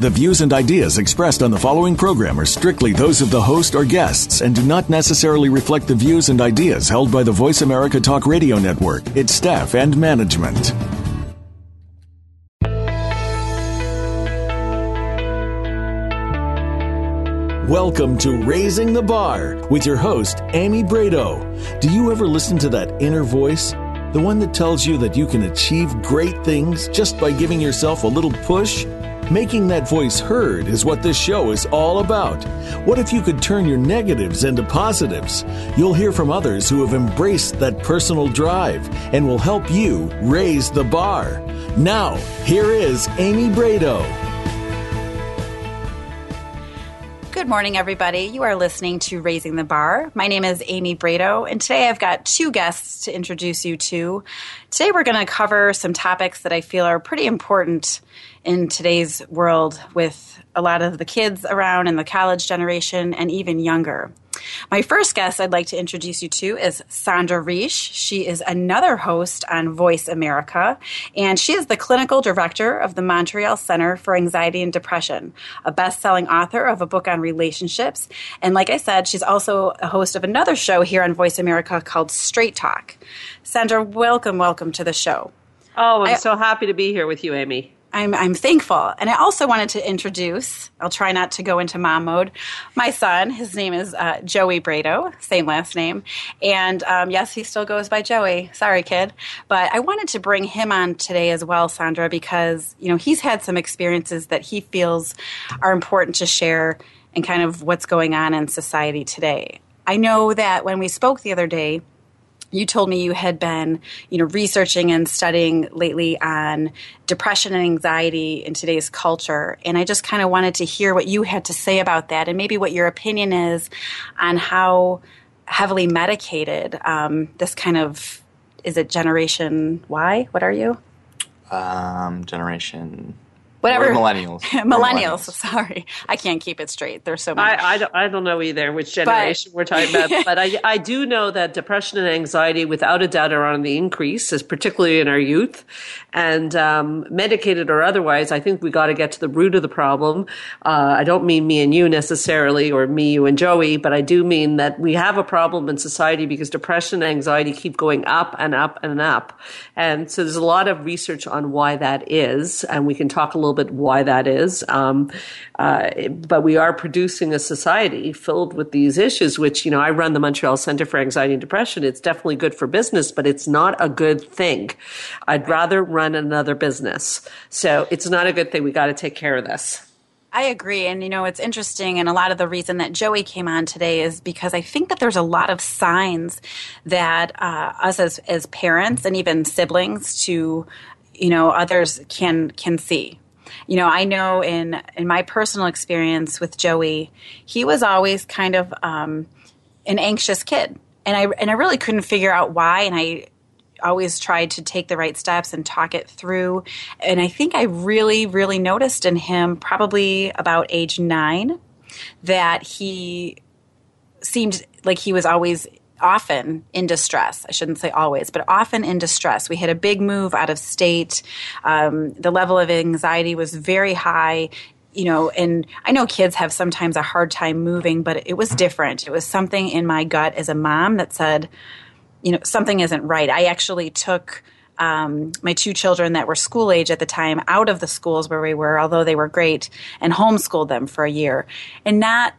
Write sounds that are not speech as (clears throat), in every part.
The views and ideas expressed on the following program are strictly those of the host or guests and do not necessarily reflect the views and ideas held by the Voice America Talk Radio Network, its staff, and management. Welcome to Raising the Bar with your host, Amy Braido. Do you ever listen to that inner voice? The one that tells you that you can achieve great things just by giving yourself a little push? Making that voice heard is what this show is all about. What if you could turn your negatives into positives? You'll hear from others who have embraced that personal drive and will help you raise the bar. Now, here is Amy Braido. Good morning, everybody. You are listening to Raising the Bar. My name is Amy Braido, and today I've got two guests to introduce you to. Today we're going to cover some topics that I feel are pretty important in today's world with a lot of the kids around and the college generation and even younger. My first guest I'd like to introduce you to is Sandra Reich. She is another host on Voice America, and she is the clinical director of the Montreal Center for Anxiety and Depression, a best selling author of a book on relationships. And like I said, she's also a host of another show here on Voice America called Straight Talk. Sandra, welcome, welcome to the show. Oh, I'm I, so happy to be here with you, Amy. I'm, I'm thankful. And I also wanted to introduce, I'll try not to go into mom mode, my son. His name is uh, Joey Braido, same last name. And um, yes, he still goes by Joey. Sorry, kid. But I wanted to bring him on today as well, Sandra, because, you know, he's had some experiences that he feels are important to share and kind of what's going on in society today. I know that when we spoke the other day, you told me you had been you know researching and studying lately on depression and anxiety in today's culture. And i just kind of wanted to hear what you had to say about that and maybe what your opinion is on how heavily medicated um, this kind of is it generation y? What are you? Um, generation whatever We're (laughs) millennials. millennials. Sorry, I can't keep it straight. There's so many. I, I, don't, I don't know either which generation but, we're talking about, but I, I do know that depression and anxiety, without a doubt, are on the increase, is particularly in our youth, and um, medicated or otherwise. I think we got to get to the root of the problem. Uh, I don't mean me and you necessarily, or me, you, and Joey, but I do mean that we have a problem in society because depression and anxiety keep going up and up and up, and so there's a lot of research on why that is, and we can talk a little little bit why that is. Um, uh, but we are producing a society filled with these issues, which, you know, I run the Montreal Center for Anxiety and Depression. It's definitely good for business, but it's not a good thing. I'd rather run another business. So it's not a good thing. We got to take care of this. I agree. And, you know, it's interesting. And a lot of the reason that Joey came on today is because I think that there's a lot of signs that uh, us as, as parents and even siblings to, you know, others can, can see you know, I know in in my personal experience with Joey, he was always kind of um, an anxious kid, and I and I really couldn't figure out why, and I always tried to take the right steps and talk it through. And I think I really, really noticed in him probably about age nine that he seemed like he was always often in distress. I shouldn't say always, but often in distress. We had a big move out of state. Um, the level of anxiety was very high you know, and I know kids have sometimes a hard time moving, but it was different. It was something in my gut as a mom that said, you know, something isn't right. I actually took um, my two children that were school age at the time out of the schools where we were, although they were great, and homeschooled them for a year. And not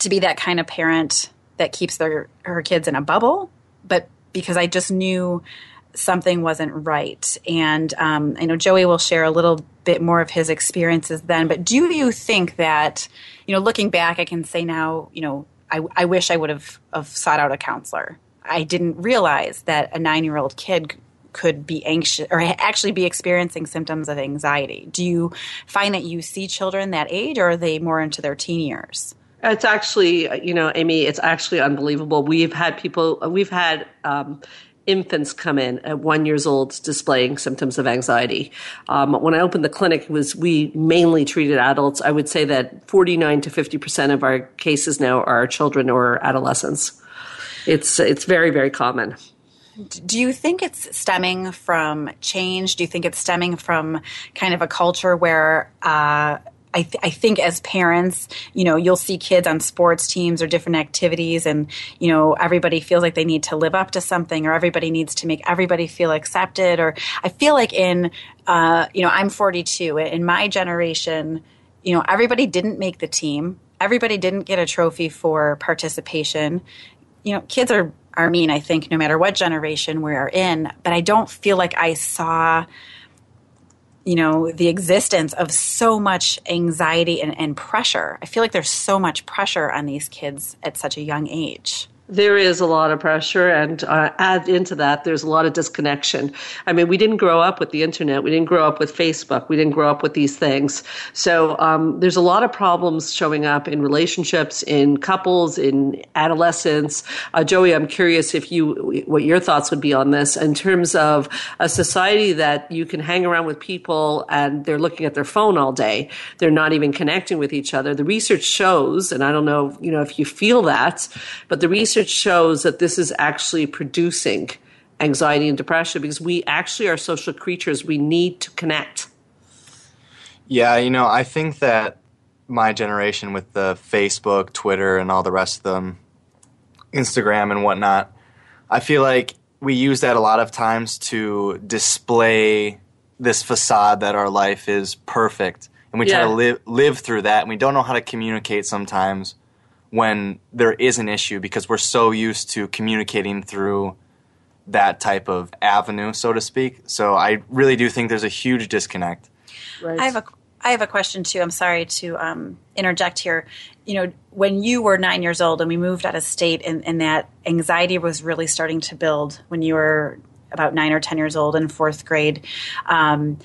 to be that kind of parent that keeps their her kids in a bubble, but because I just knew something wasn't right. And um, I know Joey will share a little bit more of his experiences then. But do you think that, you know, looking back, I can say now, you know, I, I wish I would have, have sought out a counselor. I didn't realize that a nine year old kid could be anxious or actually be experiencing symptoms of anxiety. Do you find that you see children that age or are they more into their teen years? It's actually, you know, Amy, it's actually unbelievable. We've had people, we've had um, infants come in at one years old displaying symptoms of anxiety. Um, when I opened the clinic, was we mainly treated adults. I would say that 49 to 50 percent of our cases now are children or adolescents. It's it's very very common. Do you think it's stemming from change? Do you think it's stemming from kind of a culture where uh, I, th- I, think as parents, you know, you'll see kids on sports teams or different activities, and you know, everybody feels like they need to live up to something, or everybody needs to make everybody feel accepted. Or I feel like in, uh, you know, I'm 42. In my generation, you know, everybody didn't make the team. Everybody didn't get a trophy for participation. You know, kids are are mean. I think no matter what generation we are in, but I don't feel like I saw you know, the existence of so much anxiety and, and, pressure. I feel like there's so much pressure on these kids at such a young age. There is a lot of pressure, and uh, add into that, there's a lot of disconnection. I mean, we didn't grow up with the internet, we didn't grow up with Facebook, we didn't grow up with these things. So um, there's a lot of problems showing up in relationships, in couples, in adolescents. Uh, Joey, I'm curious if you, what your thoughts would be on this in terms of a society that you can hang around with people and they're looking at their phone all day, they're not even connecting with each other. The research shows, and I don't know, you know, if you feel that, but the research research shows that this is actually producing anxiety and depression because we actually are social creatures. We need to connect. Yeah, you know, I think that my generation with the Facebook, Twitter, and all the rest of them, Instagram and whatnot, I feel like we use that a lot of times to display this facade that our life is perfect. And we try to live live through that and we don't know how to communicate sometimes when there is an issue because we're so used to communicating through that type of avenue, so to speak. So I really do think there's a huge disconnect. Right. I have a I have a question too. I'm sorry to um, interject here. You know, when you were nine years old and we moved out of state, and, and that anxiety was really starting to build when you were about nine or ten years old in fourth grade. Um,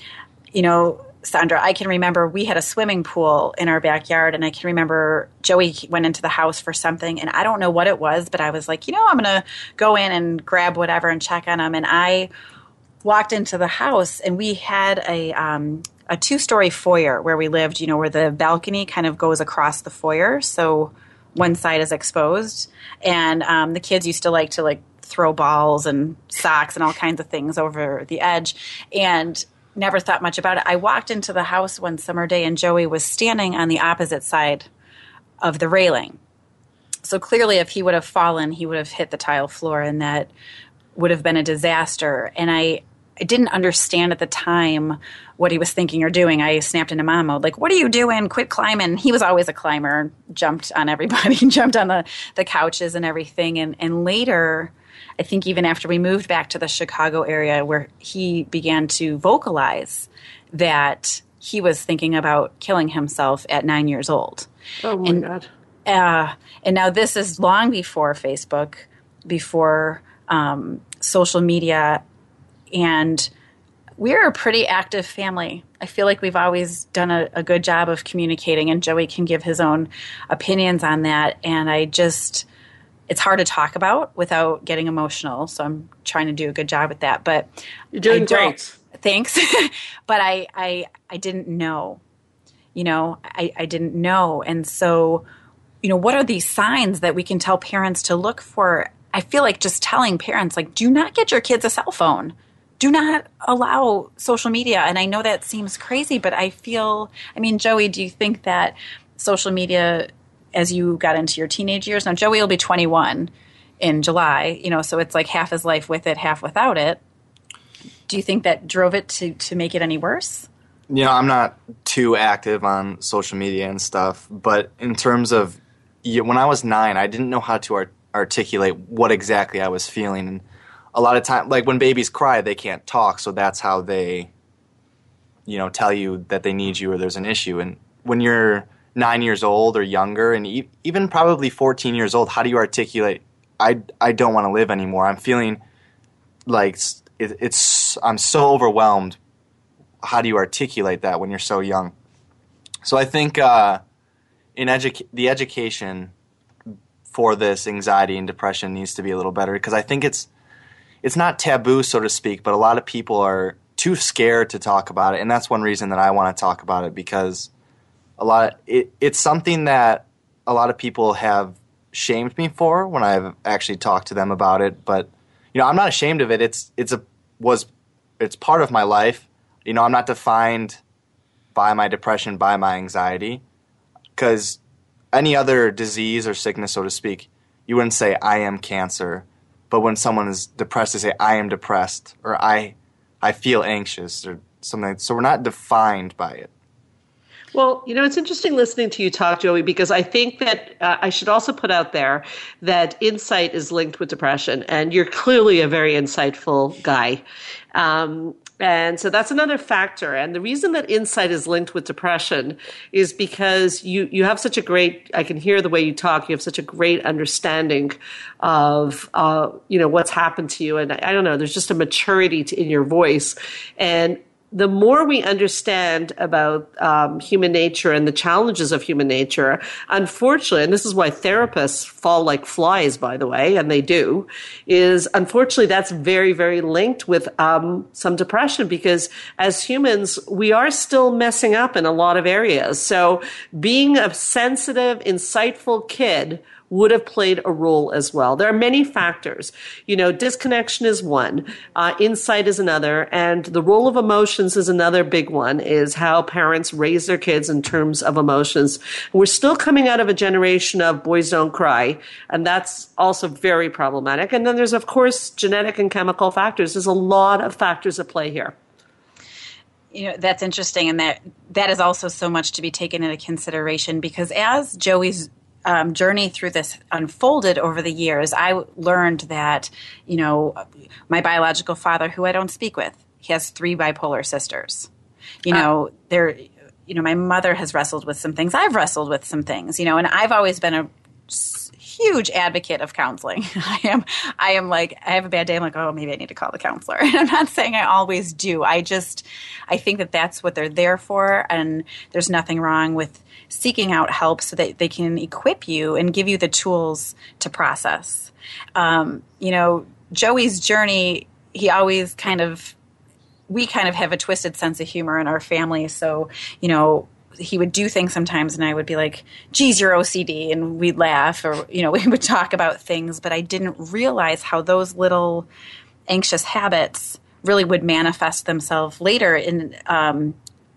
you know, Sandra, I can remember we had a swimming pool in our backyard, and I can remember Joey went into the house for something, and I don't know what it was, but I was like, you know, I'm going to go in and grab whatever and check on him. And I walked into the house, and we had a um, a two story foyer where we lived. You know, where the balcony kind of goes across the foyer, so one side is exposed, and um, the kids used to like to like throw balls and socks and all kinds of things over the edge, and never thought much about it. I walked into the house one summer day and Joey was standing on the opposite side of the railing. So clearly, if he would have fallen, he would have hit the tile floor, and that would have been a disaster. And I, I didn't understand at the time what he was thinking or doing. I snapped into mom mode, like, "What are you doing? Quit climbing!" He was always a climber, jumped on everybody, (laughs) jumped on the the couches and everything. And and later, I think even after we moved back to the Chicago area, where he began to vocalize that he was thinking about killing himself at nine years old. Oh my and, God. Uh, and now this is long before Facebook, before um, social media, and we're a pretty active family. I feel like we've always done a, a, good job of communicating, and Joey can give his own opinions on that. And I just, it's hard to talk about without getting emotional. So I'm trying to do a good job at that. But you're doing great. Thanks. (laughs) but I, I, I didn't know. You know, I, I didn't know, and so, you know, what are these signs that we can tell parents to look for? I feel like just telling parents, like, do not get your kids a cell phone. Do not allow social media. And I know that seems crazy, but I feel, I mean, Joey, do you think that social media as you got into your teenage years. Now Joey will be 21 in July, you know, so it's like half his life with it, half without it. Do you think that drove it to to make it any worse? You know, I'm not too active on social media and stuff, but in terms of when I was 9, I didn't know how to art- articulate what exactly I was feeling. And a lot of time like when babies cry, they can't talk, so that's how they you know, tell you that they need you or there's an issue. And when you're nine years old or younger, and e- even probably 14 years old, how do you articulate, I, I don't want to live anymore? I'm feeling like it, it's, I'm so overwhelmed. How do you articulate that when you're so young? So I think uh, in edu- the education for this anxiety and depression needs to be a little better because I think it's it's not taboo, so to speak, but a lot of people are too scared to talk about it, and that's one reason that I want to talk about it because a lot of, it, it's something that a lot of people have shamed me for when I've actually talked to them about it. But you know, I'm not ashamed of it. It's it's a was it's part of my life. You know, I'm not defined by my depression, by my anxiety, because any other disease or sickness, so to speak, you wouldn't say I am cancer. But when someone is depressed, they say I am depressed or I I feel anxious or something. So we're not defined by it. Well, you know, it's interesting listening to you talk, Joey, because I think that uh, I should also put out there that insight is linked with depression, and you're clearly a very insightful guy. Um, and so that's another factor. And the reason that insight is linked with depression is because you, you have such a great, I can hear the way you talk, you have such a great understanding of, uh, you know, what's happened to you. And I, I don't know, there's just a maturity to, in your voice. And the more we understand about um, human nature and the challenges of human nature, unfortunately, and this is why therapists fall like flies, by the way, and they do, is unfortunately that's very, very linked with um, some depression because as humans, we are still messing up in a lot of areas. So being a sensitive, insightful kid would have played a role as well. There are many factors. You know, disconnection is one, uh, insight is another, and the role of emotions is another big one, is how parents raise their kids in terms of emotions. We're still coming out of a generation of boys don't cry, and that's also very problematic. And then there's, of course, genetic and chemical factors. There's a lot of factors at play here you know that's interesting and that that is also so much to be taken into consideration because as joey's um, journey through this unfolded over the years, I learned that, you know, my biological father, who I don't speak with, he has three bipolar sisters. You know, uh, they're, you know, my mother has wrestled with some things. I've wrestled with some things, you know, and I've always been a huge advocate of counseling. (laughs) I am I am like I have a bad day I'm like oh maybe I need to call the counselor. (laughs) And I'm not saying I always do. I just I think that that's what they're there for and there's nothing wrong with seeking out help so that they can equip you and give you the tools to process. Um, you know, Joey's journey, he always kind of, we kind of have a twisted sense of humor in our family. So, you know, he would do things sometimes and I would be like, geez, you're OCD. And we'd laugh or, you know, (laughs) we would talk about things, but I didn't realize how those little anxious habits really would manifest themselves later in um,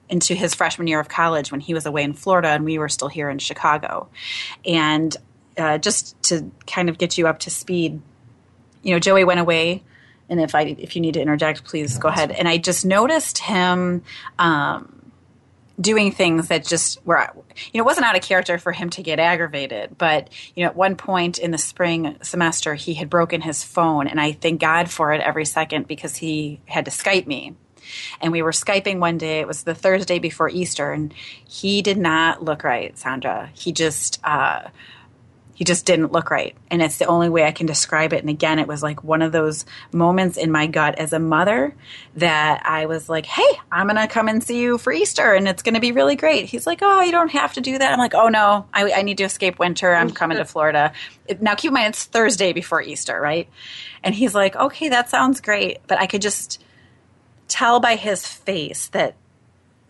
into his freshman year of college when he was away in Florida and we were still here in Chicago. And uh, just to kind of get you up to speed, you know, Joey went away. And if I if you need to interject, please go ahead. And I just noticed him um, doing things that just were you know it wasn't out of character for him to get aggravated but you know at one point in the spring semester he had broken his phone and i thank god for it every second because he had to skype me and we were Skyping one day. It was the Thursday before Easter, and he did not look right, Sandra. He just, uh, he just didn't look right. And it's the only way I can describe it. And again, it was like one of those moments in my gut as a mother that I was like, hey, I'm going to come and see you for Easter and it's going to be really great. He's like, oh, you don't have to do that. I'm like, oh, no, I, I need to escape winter. I'm mm-hmm. coming to Florida. Now, keep in mind, it's Thursday before Easter, right? And he's like, okay, that sounds great. But I could just tell by his face that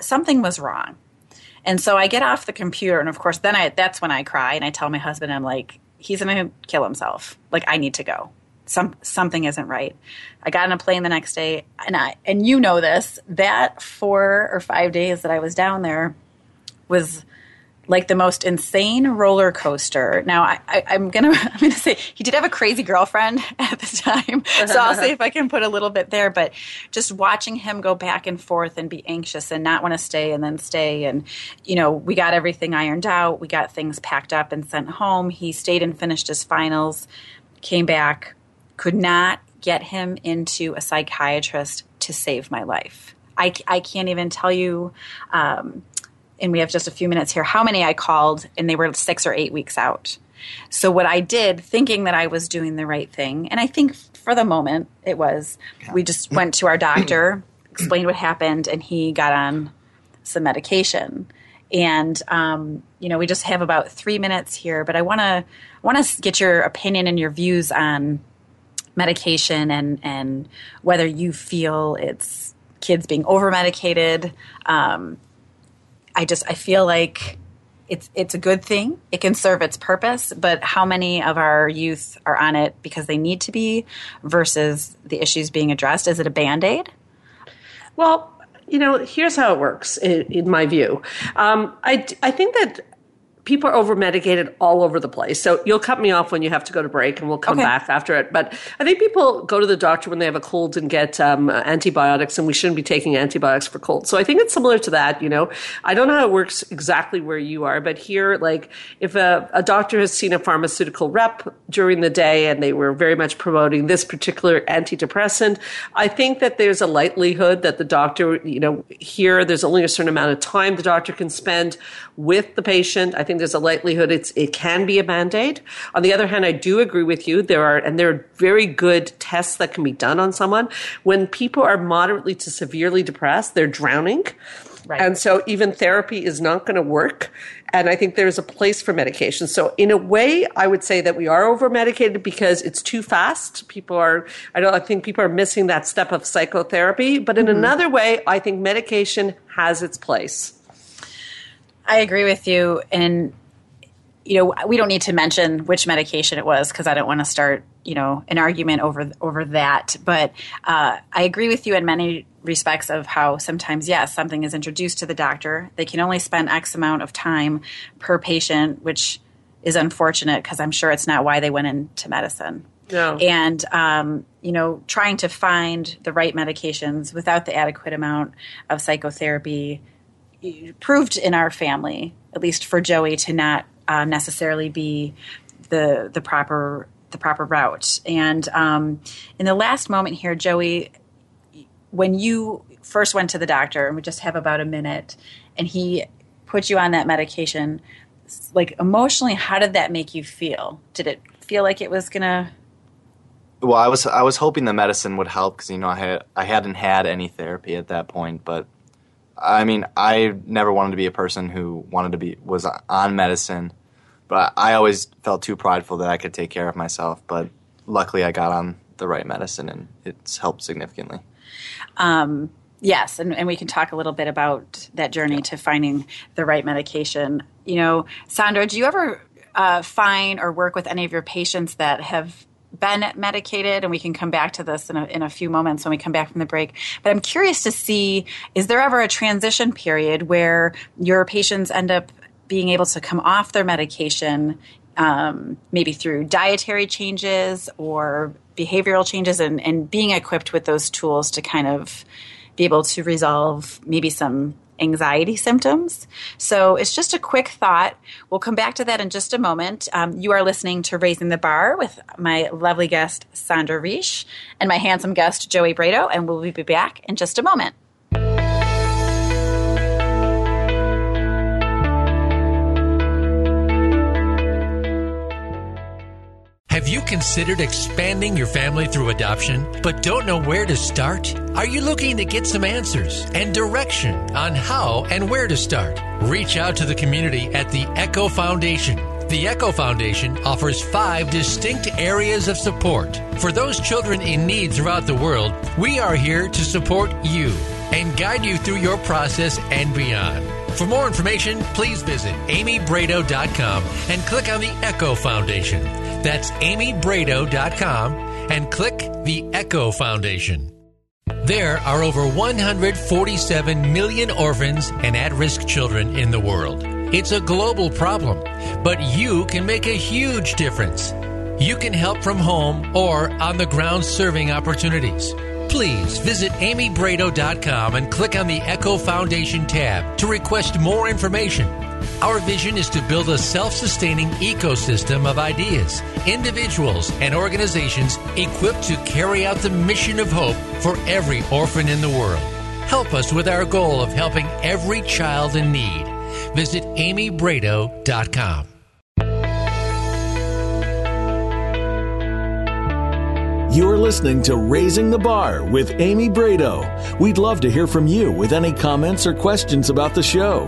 something was wrong. And so I get off the computer, and of course, then I that's when I cry and I tell my husband, I'm like, he's going to kill himself. Like I need to go. Some something isn't right. I got on a plane the next day, and I and you know this that four or five days that I was down there was like the most insane roller coaster. Now, I, am gonna (laughs) I'm gonna say he did have a crazy girlfriend (laughs) at the time, so I'll see if I can put a little bit there. But just watching him go back and forth and be anxious and not want to stay and then stay, and you know, we got everything ironed out, we got things packed up and sent home. He stayed and finished his finals, came back, could not get him into a psychiatrist to save my life. I, I can't even tell you. Um, and we have just a few minutes here, how many I called and they were six or eight weeks out. So what I did, thinking that I was doing the right thing, and I think for the moment it was, yeah. we just went to our (clears throat) doctor, explained what happened, and he got on some medication. And um, you know, we just have about three minutes here, but I want to want to get your opinion and your views on medication and and whether you feel it's kids being over medicated. Um, I just I feel like it's it's a good thing. It can serve its purpose, but how many of our youth are on it because they need to be versus the issues being addressed? Is it a band aid? Well, you know, here's how it works in, in my view. Um, I I think that people are over medicated all over the place. So you'll cut me off when you have to go to break and we'll come okay. back after it. But I think people go to the doctor when they have a cold and get um, antibiotics, and we shouldn't be taking antibiotics for colds. So I think it's similar to that. You know, I don't know how it works exactly where you are, but here, like if a, a doctor has seen a pharmaceutical rep during the day and they were very much promoting this particular antidepressant, I think that there's a likelihood that the doctor, you know, here there's only a certain amount of time the doctor can spend with the patient. I think there's a likelihood it's it can be a band-aid. On the other hand, I do agree with you. There are and there are very good tests that can be done on someone. When people are moderately to severely depressed, they're drowning. Right. And so even therapy is not going to work. And I think there's a place for medication. So in a way, I would say that we are over medicated because it's too fast. People are, I don't, I think people are missing that step of psychotherapy. But in mm-hmm. another way, I think medication has its place. I agree with you. And, you know, we don't need to mention which medication it was because I don't want to start, you know, an argument over over that. But uh, I agree with you in many respects of how sometimes, yes, something is introduced to the doctor. They can only spend X amount of time per patient, which is unfortunate because I'm sure it's not why they went into medicine. No. And, um, you know, trying to find the right medications without the adequate amount of psychotherapy proved in our family, at least for Joey, to not uh, necessarily be the the proper the proper route. And um, in the last moment here, Joey, when you first went to the doctor, and we just have about a minute, and he put you on that medication, like emotionally, how did that make you feel? Did it feel like it was gonna? Well, I was I was hoping the medicine would help because you know I had I hadn't had any therapy at that point, but I mean, I never wanted to be a person who wanted to be was on medicine, but I always felt too prideful that I could take care of myself. But luckily, I got on the right medicine, and it's helped significantly. Um, yes, and, and we can talk a little bit about that journey yeah. to finding the right medication. You know, Sandra, do you ever uh, find or work with any of your patients that have been medicated, and we can come back to this in a, in a few moments when we come back from the break. But I'm curious to see is there ever a transition period where your patients end up being able to come off their medication, um, maybe through dietary changes or behavioral changes, and, and being equipped with those tools to kind of be able to resolve maybe some anxiety symptoms. So it's just a quick thought. We'll come back to that in just a moment. Um, you are listening to Raising the Bar with my lovely guest, Sandra Reich, and my handsome guest, Joey Braido, and we'll be back in just a moment. Have you considered expanding your family through adoption, but don't know where to start? Are you looking to get some answers and direction on how and where to start? Reach out to the community at the Echo Foundation. The Echo Foundation offers five distinct areas of support. For those children in need throughout the world, we are here to support you and guide you through your process and beyond. For more information, please visit amybraido.com and click on the Echo Foundation. That's amybraido.com and click the Echo Foundation. There are over 147 million orphans and at risk children in the world. It's a global problem, but you can make a huge difference. You can help from home or on the ground serving opportunities. Please visit amybraido.com and click on the Echo Foundation tab to request more information. Our vision is to build a self sustaining ecosystem of ideas, individuals, and organizations equipped to carry out the mission of hope for every orphan in the world. Help us with our goal of helping every child in need. Visit amybraido.com. You're listening to Raising the Bar with Amy Braido. We'd love to hear from you with any comments or questions about the show.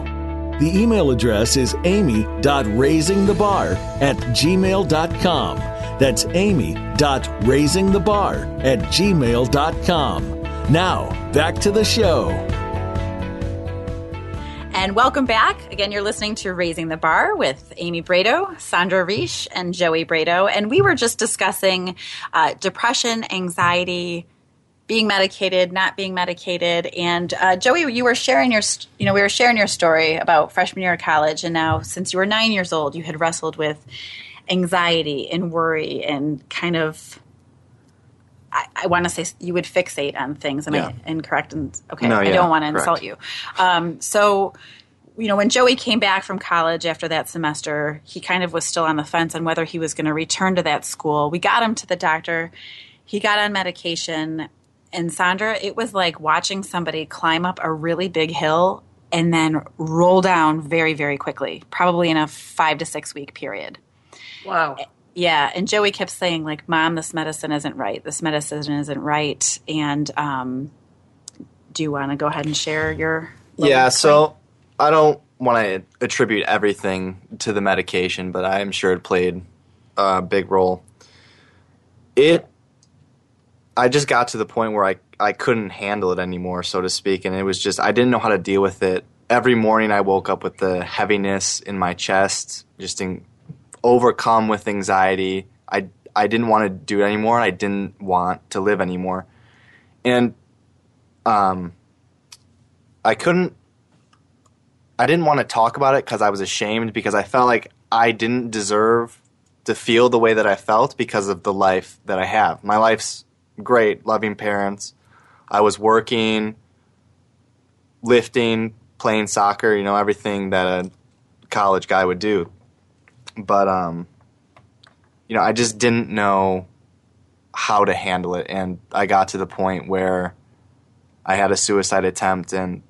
The email address is amy.raisingthebar at gmail.com. That's amy.raisingthebar at gmail.com. Now, back to the show. And welcome back. Again, you're listening to Raising the Bar with Amy Braido, Sandra Reich, and Joey Braido. And we were just discussing uh, depression, anxiety, being medicated, not being medicated. And uh, Joey, you were sharing your, you know, we were sharing your story about freshman year of college, and now since you were nine years old, you had wrestled with anxiety and worry and kind of. I, I want to say you would fixate on things. Am Yeah. I incorrect? And okay, No, I don't want to insult you. Um, so, you know, when Joey came back from college after that semester, he kind of was still on the fence on whether he was going to return to that school. We got him to the doctor. He got on medication. And Sandra, it was like watching somebody climb up a really big hill and then roll down very, very quickly, probably in a five to six week period. Wow. Yeah, and Joey kept saying like, "Mom, this medicine isn't right. This medicine isn't right." And um, do you want to go ahead and share your? Yeah, so I don't want to attribute everything to the medication, but I am sure it played a big role. It, I just got to the point where I, I couldn't handle it anymore, so to speak, and it was just, I didn't know how to deal with it. Every morning I woke up with the heaviness in my chest, just in, overcome with anxiety. I, I didn't want to do it anymore, I didn't want to live anymore. And, um, I couldn't I didn't want to talk about it because I was ashamed because I felt like I didn't deserve to feel the way that I felt because of the life that I have. My life's great, loving parents. I was working, lifting, playing soccer, you know, everything that a college guy would do. But um you know, I just didn't know how to handle it and I got to the point where I had a suicide attempt and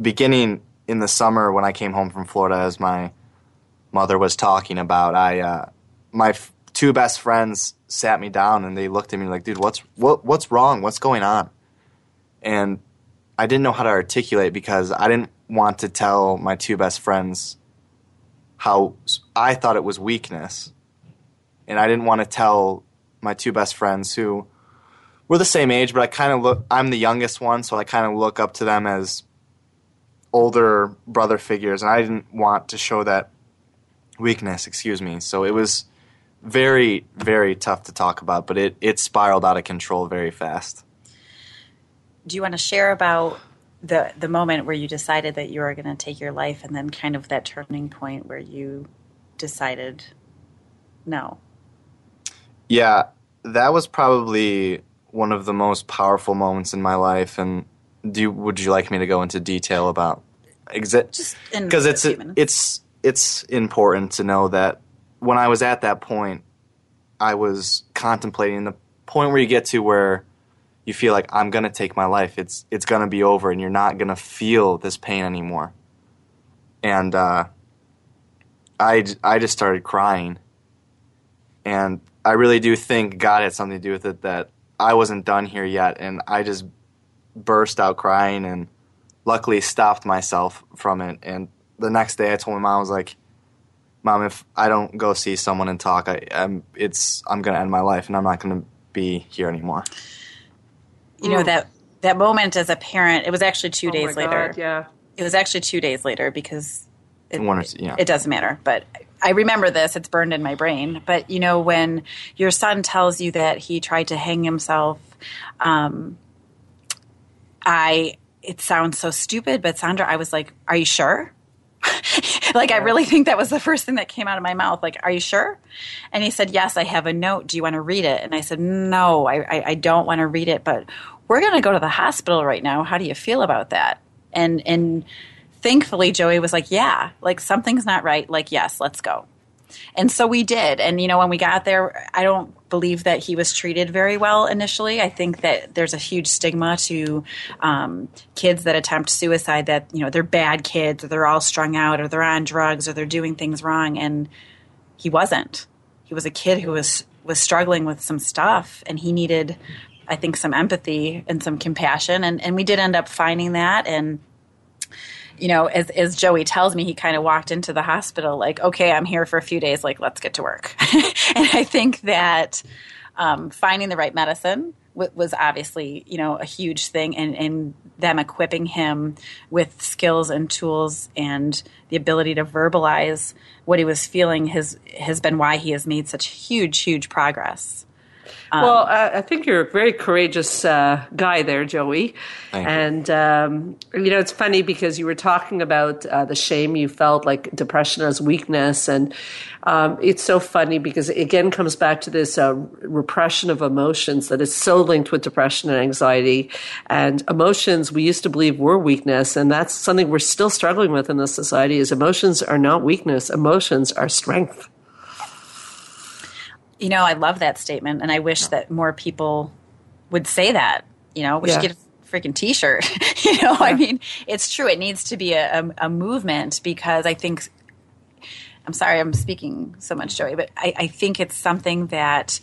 beginning in the summer when I came home from Florida, as my mother was talking about, I uh, my f- two best friends sat me down and they looked at me like, "Dude, what's what what's wrong? What's going on?" And I didn't know how to articulate because I didn't want to tell my two best friends how I thought it was weakness, and I didn't want to tell my two best friends who we're the same age, but I kind of look. I'm the youngest one, so I kind of look up to them as older brother figures, and I didn't want to show that weakness. Excuse me. So it was very, very tough to talk about, but it it spiraled out of control very fast. Do you want to share about the the moment where you decided that you were going to take your life, and then kind of that turning point where you decided, no, Yeah, that was probably one of the most powerful moments in my life. And do you, would you like me to go into detail about exact? just because it's it's it's important to know that when I was at that point, I was contemplating the point where you get to where you feel like I'm gonna take my life. It's it's gonna be over, and you're not gonna feel this pain anymore. And uh, I I just started crying, and I really do think God had something to do with it. That I wasn't done here yet, and I just burst out crying and luckily stopped myself from it. And the next day, I told my mom, I was like, "Mom, if I don't go see someone and talk, I, I'm it's I'm gonna end my life, and I'm not gonna be here anymore." You know that that moment as a parent. It was actually two Oh days my later. God, yeah. It was actually two days later because it, One or two, yeah. it doesn't matter. But I remember this; it's burned in my brain. But you know, when your son tells you that he tried to hang himself, um, I it sounds so stupid, but Sandra, I was like, "Are you sure?" (laughs) like I really think that was the first thing that came out of my mouth. Like, "Are you sure?" And he said, "Yes, I have a note. Do you want to read it?" And I said, "No, I, I, I don't want to read it, but we're going to go to the hospital right now. How do you feel about that?" And and thankfully, Joey was like, "Yeah, like something's not right. Like, yes, let's go." And so we did. And, you know, when we got there, I don't believe that he was treated very well initially. I think that there's a huge stigma to um, kids that attempt suicide that, you know, they're bad kids or they're all strung out or they're on drugs or they're doing things wrong. And he wasn't. He was a kid who was, was struggling with some stuff and he needed, I think, some empathy and some compassion. And, and we did end up finding that. And, you know, as, as Joey tells me, he kind of walked into the hospital like, okay, I'm here for a few days, like, let's get to work. (laughs) and I think that um, finding the right medicine w- was obviously, you know, a huge thing, and, and them equipping him with skills and tools and the ability to verbalize what he was feeling has has been why he has made such huge, huge progress. Um, well, I, I, think you're a very courageous uh, guy there, Joey. and um, you know, it's funny because you were talking about uh, the shame you felt, like depression as weakness, and um, it's so funny because it again comes back to this uh, repression of emotions that is so linked with depression and anxiety. And emotions, we used to believe were weakness, and that's something we're still struggling with in this society. Is emotions are not weakness; emotions are strength. You know, I love that statement, and I wish that more people would say that. You know, we yeah. should get a freaking T-shirt. (laughs) you know, yeah. I mean, it's true. It needs to be a, a, a, movement because I think. I'm sorry, I'm speaking so much, Joey, but I, I think it's something that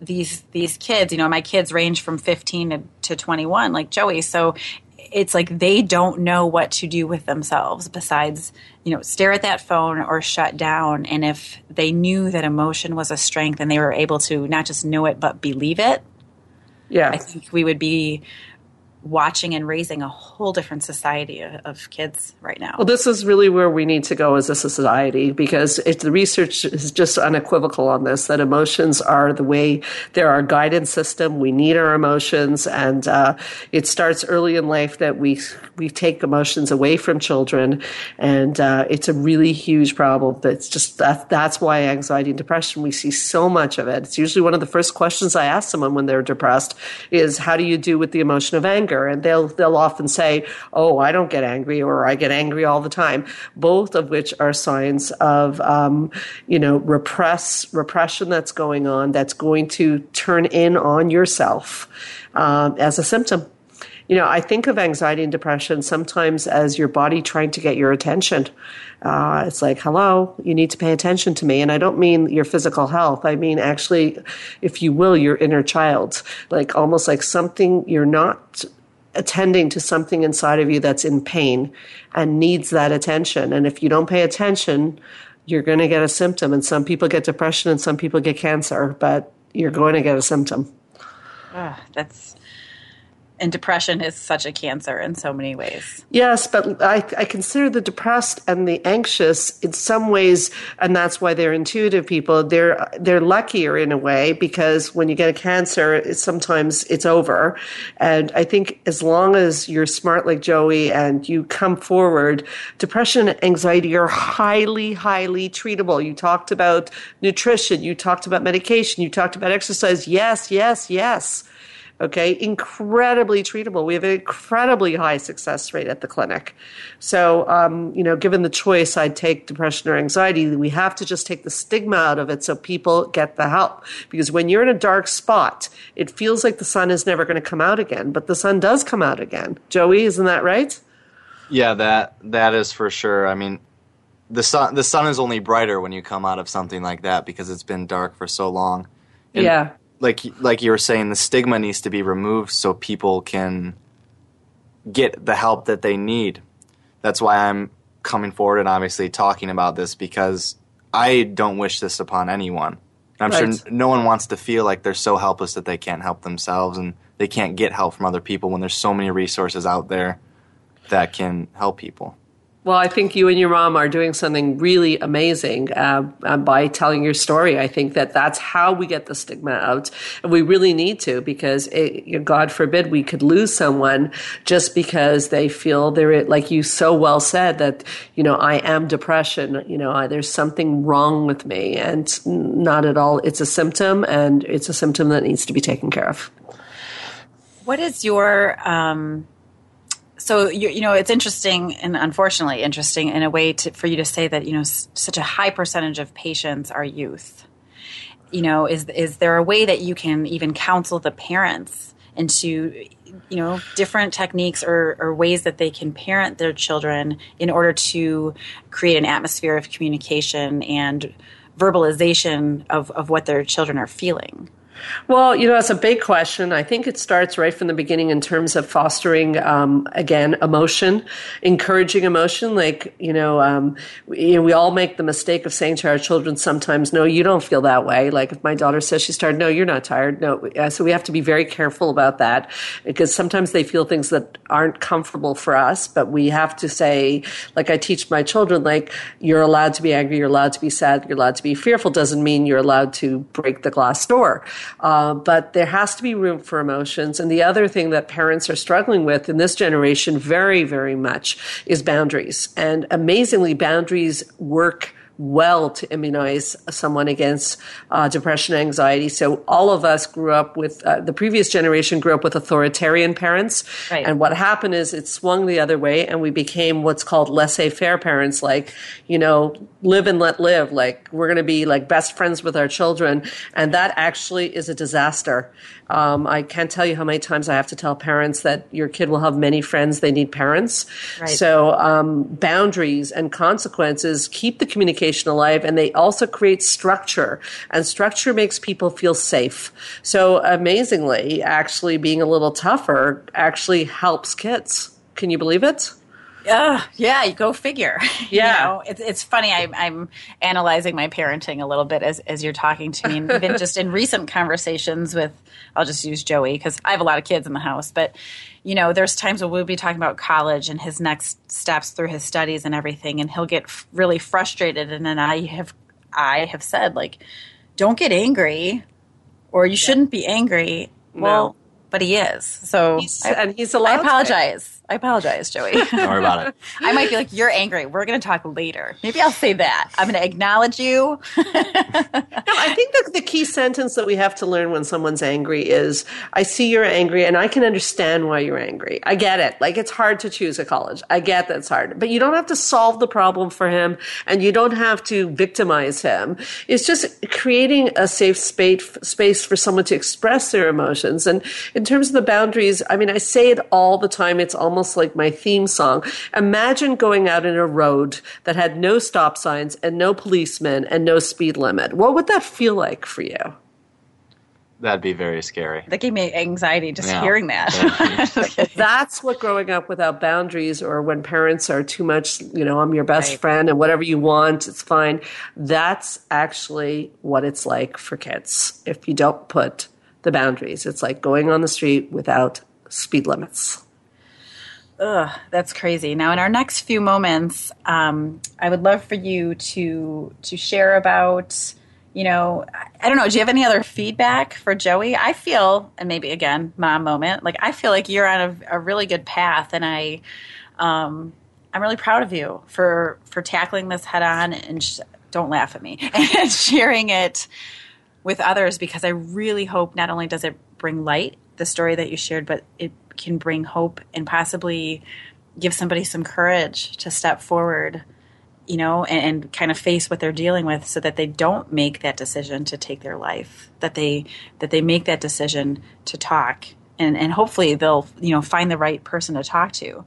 these these kids, you know, my kids range from 15 to, to 21, like Joey. So it's like they don't know what to do with themselves besides you know stare at that phone or shut down. And if they knew that emotion was a strength and they were able to not just know it but believe it yeah. I think we would be watching and raising a whole different society of kids right now. Well, this is really where we need to go as a society because it, the research is just unequivocal on this that emotions are the way they're our guidance system. We need our emotions, and uh, it starts early in life that we we take emotions away from children, and uh, it's a really huge problem. That's just that that's why anxiety and depression we see so much of it. It's usually one of the first questions I ask someone when they're depressed is how do you do with the emotion of anger anger and they'll they'll often say oh i don't get angry or i get angry all the time both of which are signs of um, you know repress repression that's going on that's going to turn in on yourself um, as a symptom you know, I think of anxiety and depression sometimes as your body trying to get your attention. Uh, it's like, hello, you need to pay attention to me. And I don't mean your physical health. I mean, actually, if you will, your inner child. Like almost like something you're not attending to something inside of you that's in pain and needs that attention. And if you don't pay attention, you're going to get a symptom. And some people get depression and some people get cancer, but you're going to get a symptom. Ah, that's and depression is such a cancer in so many ways. Yes, but I, I, consider the depressed and the anxious in some ways, and that's why they're intuitive people. They're they're luckier in a way because when you get a cancer, it's, sometimes it's over. And I think as long as you're smart like Joey and you come forward, depression and anxiety are highly, highly treatable. You talked about nutrition, you talked about medication, you talked about exercise. Yes, yes, yes Okay, incredibly treatable. We have an incredibly high success rate at the clinic. So, um, you know, given the choice, I'd take depression or anxiety. We have to just take the stigma out of it so people get the help. Because when you're in a dark spot, it feels like the sun is never going to come out again, but the sun does come out again. Joey, isn't that right? Yeah, that that is for sure. I mean, the sun the sun is only brighter when you come out of something like that because it's been dark for so long. And yeah like like you were saying, the stigma needs to be removed so people can get the help that they need. That's why I'm coming forward and obviously talking about this because I don't wish this upon anyone. I'm right. sure no one wants to feel like they're so helpless that they can't help themselves and they can't get help from other people when there's so many resources out there that can help people. Well, I think you and your mom are doing something really amazing uh, uh, by telling your story. I think that that's how we get the stigma out, and we really need to because, it, God forbid, we could lose someone just because they feel they're like you so well said that you know I am depression. You know, I, there's something wrong with me, and not at all. It's a symptom, and it's a symptom that needs to be taken care of. What is your um so you, you, know it's interesting and unfortunately interesting in a way to, for you to say that you know s- such a high percentage of patients are youth. You know is is there a way that you can even counsel the parents into you know different techniques or, or ways that they can parent their children in order to create an atmosphere of communication and verbalization of, of what their children are feeling Well, you know, it's a big question. I think it starts right from the beginning in terms of fostering, um, again, emotion, encouraging emotion. Like, you know, um, we, you know, we all make the mistake of saying to our children sometimes, no, you don't feel that way. Like if my daughter says she's tired, no, you're not tired. No. So we have to be very careful about that because sometimes they feel things that aren't comfortable for us, but we have to say, like I teach my children, like, you're allowed to be angry, you're allowed to be sad, you're allowed to be fearful doesn't mean you're allowed to break the glass door. Uh, but there has to be room for emotions. And the other thing that parents are struggling with in this generation very, very much is boundaries. And amazingly, boundaries work well to immunize someone against uh, depression and anxiety. So all of us grew up with uh, the previous generation grew up with authoritarian parents, right. and what happened is it swung the other way, and we became what's called laissez-faire parents, like you know, live and let live. Like we're going to be like best friends with our children, and that actually is a disaster. Um, I can't tell you how many times I have to tell parents that your kid will have many friends. They need parents. Right. So um, boundaries and consequences keep the communication alive, and they also create structure. And structure makes people feel safe. So amazingly, actually being a little tougher actually helps kids. Can you believe it? Yeah, yeah, you go figure. (laughs) Yeah, you know, it's it's funny. I, I'm analyzing my parenting a little bit as as you're talking to me, and even (laughs) just in recent conversations with, I'll just use Joey because I have a lot of kids in the house, but you know, there's times when we'll be talking about college and his next steps through his studies and everything, and he'll get f- really frustrated, and then I have I have said like, don't get angry, or you yeah. shouldn't be angry. No. Well, but he is. So he's, I, and he's allowed. I apologize. I apologize, Joey. (laughs) Don't worry about it. I might be like, you're angry. We're going to talk later. Maybe I'll say that. I'm going to acknowledge you. (laughs) no, I think that the key sentence that we have to learn when someone's angry is, I see you're angry and I can understand why you're angry. I get it. Like it's hard to choose a college. I get that it's hard, but you don't have to solve the problem for him and you don't have to victimize him. It's just creating a safe space, space for someone to express their emotions. And in terms of the boundaries, I mean, I say it all the time. It's almost almost like my theme song. Imagine going out in a road that had no stop signs and no policemen and no speed limit. What would that feel like for you? That'd be very scary. That gave me anxiety just yeah. hearing that. (laughs) (laughs) That's what growing up without boundaries or when parents are too much, you know, I'm your best right. friend and whatever you want, it's fine. That's actually what it's like for kids if you don't put the boundaries. It's like going on the street without speed limits. Ugh, that's crazy. Now, in our next few moments, um, I would love for you to to share about, you know, I don't know. Do you have any other feedback for Joey? I feel, and maybe again, mom moment. Like I feel like you're on a, a really good path, and I, um, I'm really proud of you for for tackling this head on and sh- don't laugh at me (laughs) and sharing it with others because I really hope not only does it bring light the story that you shared, but it can bring hope and possibly give somebody some courage to step forward you know and, and, kind of face what they're dealing with so that they don't make that decision to take their life that they that they make that decision to talk and, and hopefully they'll you know find the right person to talk to.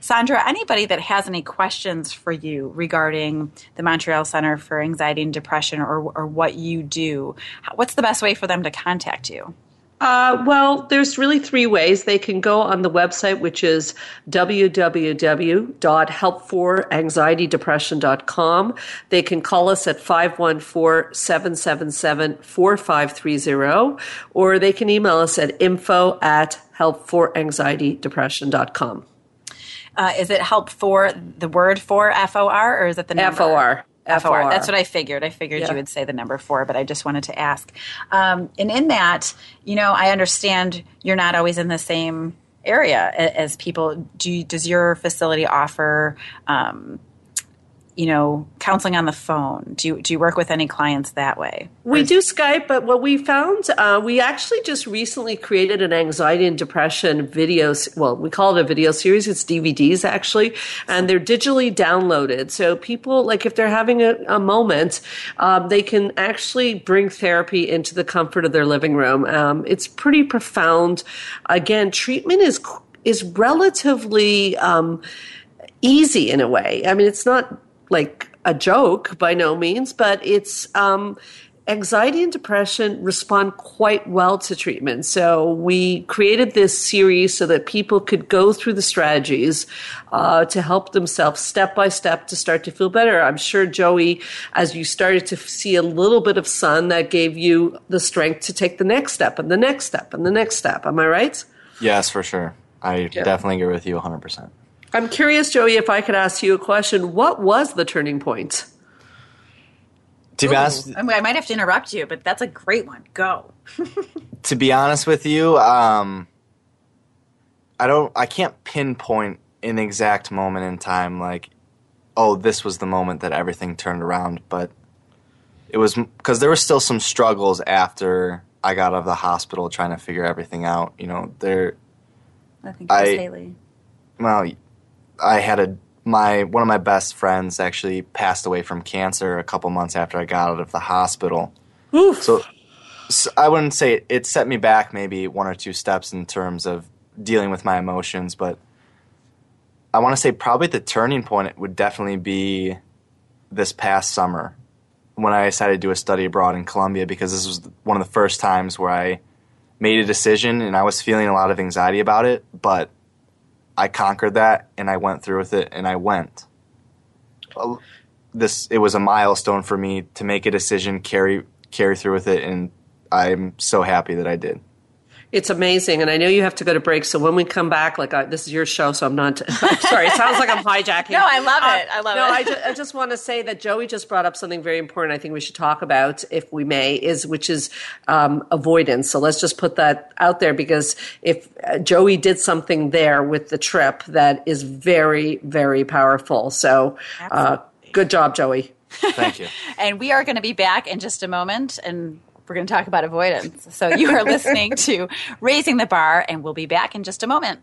Sandra anybody that has any questions for you regarding the montreal center for anxiety and depression or, or what you do what's the best way for them to contact you uh, well, there's really three ways. They can go on the website, which is www.helpforanxietydepression.com. They can call us at 514-777-4530, or they can email us at info at helpforanxietydepression.com. Uh, is it help for the word for F O R or is it the number? F O R. FOR. That's what I figured. I figured yeah. you would say the number four, but I just wanted to ask. Um, and in that, you know, I understand you're not always in the same area as people. Do you, does your facility offer um, you know, counseling on the phone? Do you, do you work with any clients that way? We do Skype, but what we found, uh, we actually just recently created an anxiety and depression video. Well, we call it a video series. It's DVDs actually, and they're digitally downloaded. So people, like if they're having a, a moment, um, they can actually bring therapy into the comfort of their living room. Um, it's pretty profound. Again, treatment is is relatively um, easy in a way. I mean, it's not like a joke by no means, but it's um, anxiety and depression respond quite well to treatment. So we created this series so that people could go through the strategies uh, to help themselves step by step to start to feel better. I'm sure, Joey, as you started to see a little bit of sun, that gave you the strength to take the next step and the next step and the next step. Am I right? Yes, for sure. I yeah. definitely agree with you 100%. I'm curious, Joey, if I could ask you a question. What was the turning point? To be Ooh, honest, I, mean, I might have to interrupt you, but that's a great one. Go. (laughs) to be honest with you, um, I don't. I can't pinpoint an exact moment in time. Like, oh, this was the moment that everything turned around. But it was because there were still some struggles after I got out of the hospital, trying to figure everything out. You know, there. I think it was I, Haley. Well, I had a my one of my best friends actually passed away from cancer a couple months after I got out of the hospital. So, so, I wouldn't say it, it, set me back maybe one or two steps in terms of dealing with my emotions, but I want to say probably the turning point would definitely be this past summer when I decided to do a study abroad in Colombia because this was one of the first times where I made a decision and I was feeling a lot of anxiety about it, but I conquered that and I went through with it and I went. This it was a milestone for me to make a decision, carry carry through with it, and I'm so happy that I did. It's amazing, and I know you have to go to break. So when we come back, like uh, this is your show, so I'm not. (laughs) I'm sorry, it sounds like I'm hijacking. no, I love uh, it. I love no, it. No, I, ju- I just want to say that Joey just brought up something very important. I think we should talk about, if we may, is which is um, avoidance. So let's just put that out there because if uh, Joey did something there with the trip, that is very, very powerful. So, uh, good job, Joey. Thank you. (laughs) and we are going to be back in just a moment, and we're going to talk about avoidance. So you are (laughs) listening to Raising the Bar, and we'll be back in just a moment.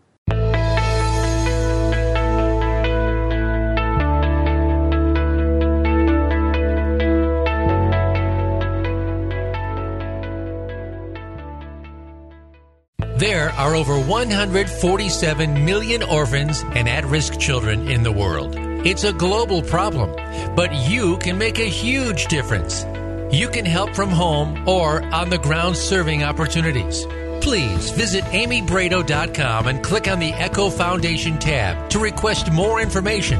There are over 147 million orphans and at risk children in the world. It's a global problem, but you can make a huge difference. You can help from home or on the ground serving opportunities. Please visit amybraido.com and click on the Echo Foundation tab to request more information.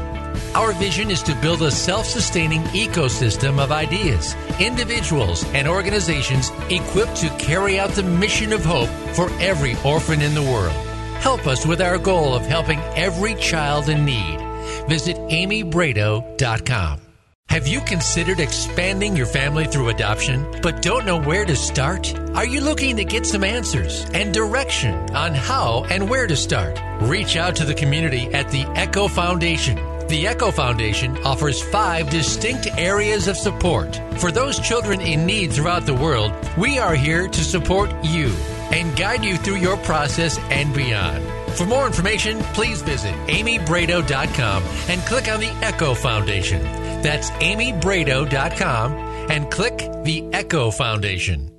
Our vision is to build a self sustaining ecosystem of ideas, individuals, and organizations equipped to carry out the mission of hope for every orphan in the world. Help us with our goal of helping every child in need. Visit amybraido.com. Have you considered expanding your family through adoption, but don't know where to start? Are you looking to get some answers and direction on how and where to start? Reach out to the community at the Echo Foundation. The Echo Foundation offers five distinct areas of support. For those children in need throughout the world, we are here to support you and guide you through your process and beyond. For more information, please visit amybraido.com and click on the Echo Foundation. That's amybraido.com and click the Echo Foundation.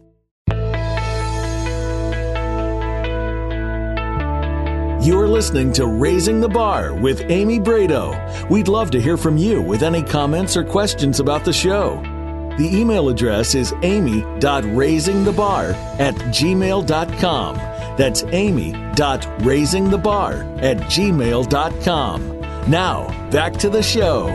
You're listening to Raising the Bar with Amy Braido. We'd love to hear from you with any comments or questions about the show. The email address is amy.raisingthebar at gmail.com. That's amy.raisingthebar at gmail.com. Now, back to the show.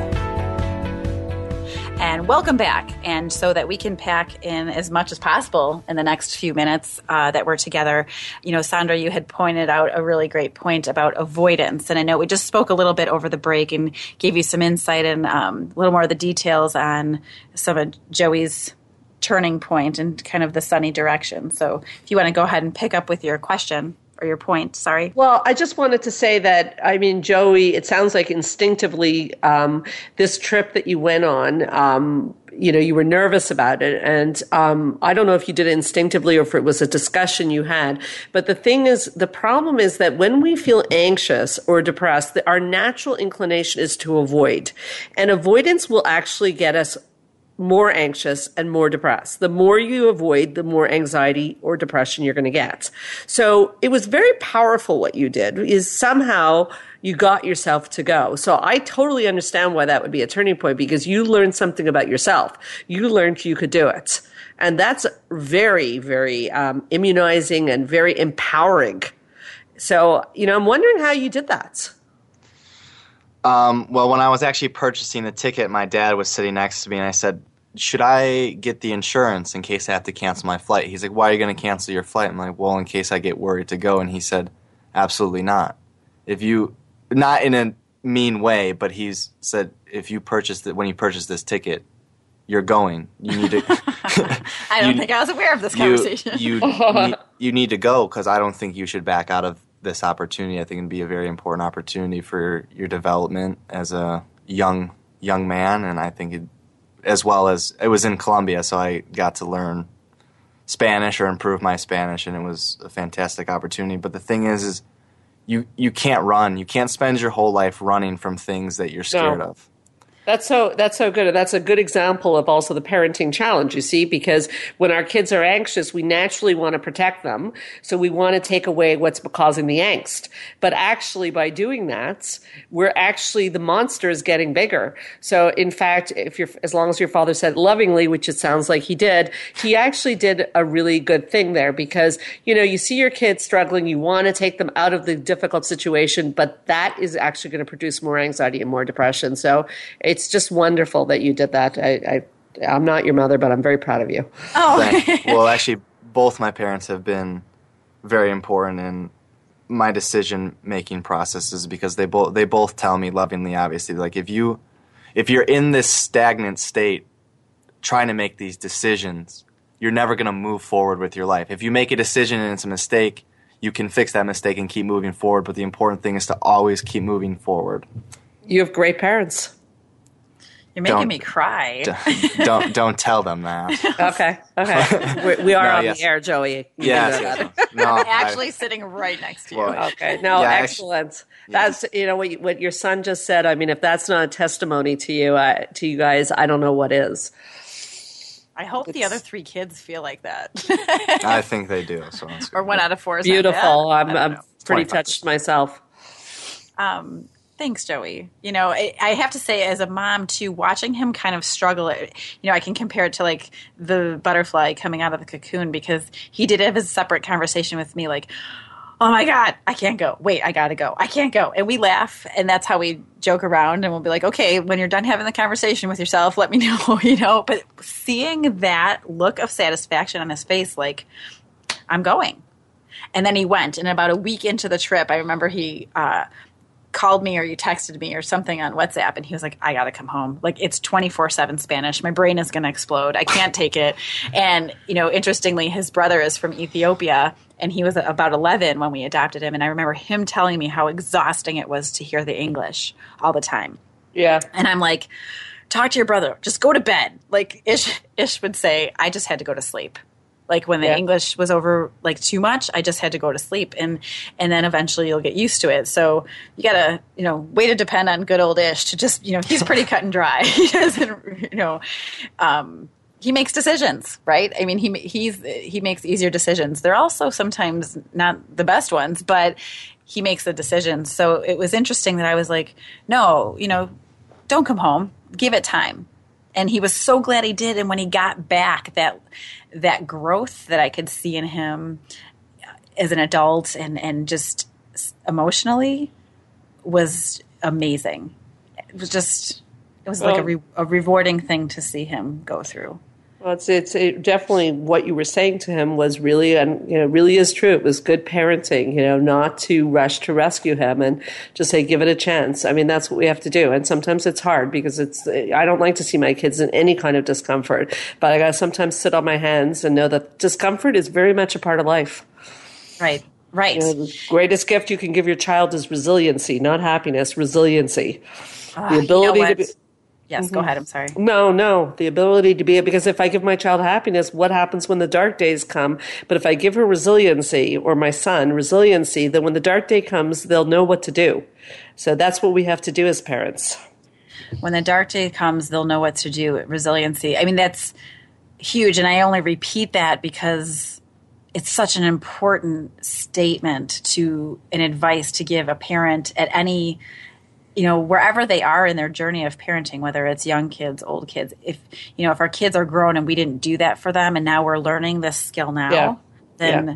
And welcome back. And so that we can pack in as much as possible in the next few minutes uh, that we're together, you know, Sandra, you had pointed out a really great point about avoidance. And I know we just spoke a little bit over the break and gave you some insight and um, a little more of the details on some of Joey's turning point and kind of the sunny direction. So if you want to go ahead and pick up with your question or your point. Sorry. Well, I just wanted to say that I mean, Joey, it sounds like instinctively um, this trip that you went on. Um, you know, you were nervous about it. And um, I don't know if you did it instinctively or if it was a discussion you had. But the thing is, the problem is that when we feel anxious or depressed, our natural inclination is to avoid. And avoidance will actually get us more anxious and more depressed. The more you avoid, the more anxiety or depression you're going to get. So it was very powerful what you did is somehow you got yourself to go. So I totally understand why that would be a turning point because you learned something about yourself. You learned you could do it. And that's very, very um, immunizing and very empowering. So, you know, I'm wondering how you did that. Um, well, when I was actually purchasing the ticket, my dad was sitting next to me, and I said, "Should I get the insurance in case I have to cancel my flight?" He's like, "Why are you going to cancel your flight?" I'm like, "Well, in case I get worried to go." And he said, "Absolutely not. If you, not in a mean way, but he's said if you purchase it when you purchase this ticket, you're going. You need to. (laughs) (laughs) I don't you, think I was aware of this conversation. You you, (laughs) need, you need to go because I don't think you should back out of this opportunity. I think it'd be a very important opportunity for your development as a young young man, and I think it, as well as it was in Colombia, so I got to learn Spanish or improve my Spanish, and it was a fantastic opportunity. But the thing is, is you you can't run. You can't spend your whole life running from things that you're scared no. of. That's so that's so good. That's a good example of also the parenting challenge, you see, because when our kids are anxious, we naturally want to protect them. So we want to take away what's causing the angst. But actually by doing that, we're actually the monster is getting bigger. So in fact, if you're as long as your father said lovingly, which it sounds like he did, he actually did a really good thing there because, you know, you see your kids struggling, you want to take them out of the difficult situation, but that is actually going to produce more anxiety and more depression. So it's just wonderful that you did that. I, I I'm not your mother, but I'm very proud of you. Oh, (laughs) well, actually, both my parents have been very important in my decision making processes because they both they both tell me lovingly, obviously, like if you if you're in this stagnant state, trying to make these decisions, you're never going to move forward with your life. If you make a decision and it's a mistake, you can fix that mistake and keep moving forward. But the important thing is to always keep moving forward. You have great parents. You're making don't, me cry. Don't, don't, don't tell them that. (laughs) okay, okay. We're, we are no, on yes. the air, Joey. Yeah, no, actually I, sitting right next to you. Well, okay, no, yeah, excellent. That's you know what, you, what your son just said. I mean, if that's not a testimony to you, uh, to you guys, I don't know what is. I hope it's, the other three kids feel like that. (laughs) I think they do. So (laughs) or one out of four is beautiful. I'm, I'm pretty touched myself. Um, Thanks, Joey. You know, I, I, have to say, as a mom, too, watching him kind of struggle, you know, I can compare it to like the butterfly coming out of the cocoon because he did have a separate conversation with me, like, oh my God, I can't go. Wait, I gotta go. I can't go. And we laugh, and that's how we joke around, and we'll be like, okay, when you're done having the conversation with yourself, let me (laughs) know, you know. But seeing that look of satisfaction on his face, like, I'm going. And then he went, and about a week into the trip, I remember he, uh, called me or you texted me or something on WhatsApp and he was like, I gotta come home. Like it's 24 7 Spanish. My brain is gonna explode. I can't take it. And, you know, interestingly, his brother is from Ethiopia and he was about 11 when we adopted him. And I remember him telling me how exhausting it was to hear the English all the time. Yeah. And I'm like, talk to your brother. Just go to bed. Like Ish, Ish would say, I just had to go to sleep like when the yeah. english was over like too much i just had to go to sleep and and then eventually you'll get used to it. So you gotta you know way to depend on good old ish to just you know he's pretty (laughs) cut and dry. (laughs) He doesn't you know um, he makes decisions right? I mean he he's he makes easier decisions. They're also sometimes not the best ones but he makes the decisions. So it was interesting that i was like no you know don't come home. Give it time and he was so glad he did. And when he got back that that growth that i could see in him as an adult and and just emotionally was amazing. It was just it was well, like a, re- a rewarding thing to see him go through well, it's it's it definitely what you were saying to him was really and you know really is true. It was good parenting, you know, not to rush to rescue him and just say give it a chance. I mean, that's what we have to do. And sometimes it's hard because it's I don't like to see my kids in any kind of discomfort, but I got to sometimes sit on my hands and know that discomfort is very much a part of life. Right. Right. You know, the greatest gift you can give your child is resiliency, not happiness, resiliency. Uh, the ability you know to be Yes, mm-hmm. go ahead. I'm sorry. No, no. The ability to be, because if I give my child happiness, what happens when the dark days come? But if I give her resiliency or my son resiliency, then when the dark day comes, they'll know what to do. So that's what we have to do as parents. when the dark day comes, they'll know what to do. Resiliency. I mean, that's huge. And I only repeat that because it's such an important statement to an advice to give a parent at any you know wherever they are in their journey of parenting whether it's young kids old kids if you know if our kids are grown and we didn't do that for them and now we're learning this skill now yeah. then yeah.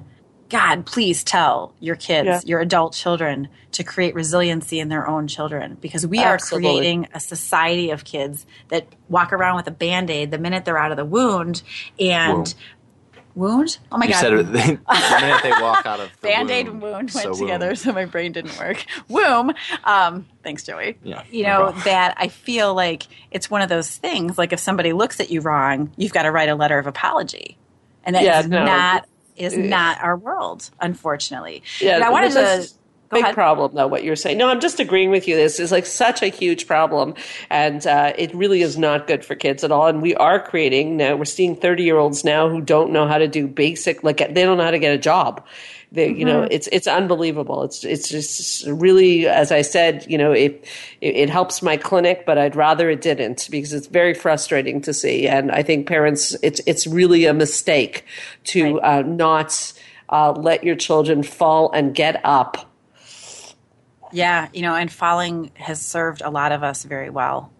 god please tell your kids yeah. your adult children to create resiliency in their own children because we Absolutely. are creating a society of kids that walk around with a band-aid the minute they're out of the wound and wound. Oh my you god! Said it, (laughs) the minute they walk out of the band aid wound, wound went so together, so my brain didn't work. Womb. Um, thanks, Joey. Yeah, you know no that I feel like it's one of those things. Like if somebody looks at you wrong, you've got to write a letter of apology, and that yeah, is no. not is not our world, unfortunately. Yeah, and I wanted to big ahead. problem though what you're saying no i'm just agreeing with you this is like such a huge problem and uh, it really is not good for kids at all and we are creating now we're seeing 30 year olds now who don't know how to do basic like they don't know how to get a job they, you know, mm-hmm. it's it's unbelievable. It's it's just really, as I said, you know, it, it, it helps my clinic, but I'd rather it didn't because it's very frustrating to see. And I think parents, it's it's really a mistake to right. uh, not uh, let your children fall and get up yeah, you know, and falling has served a lot of us very well.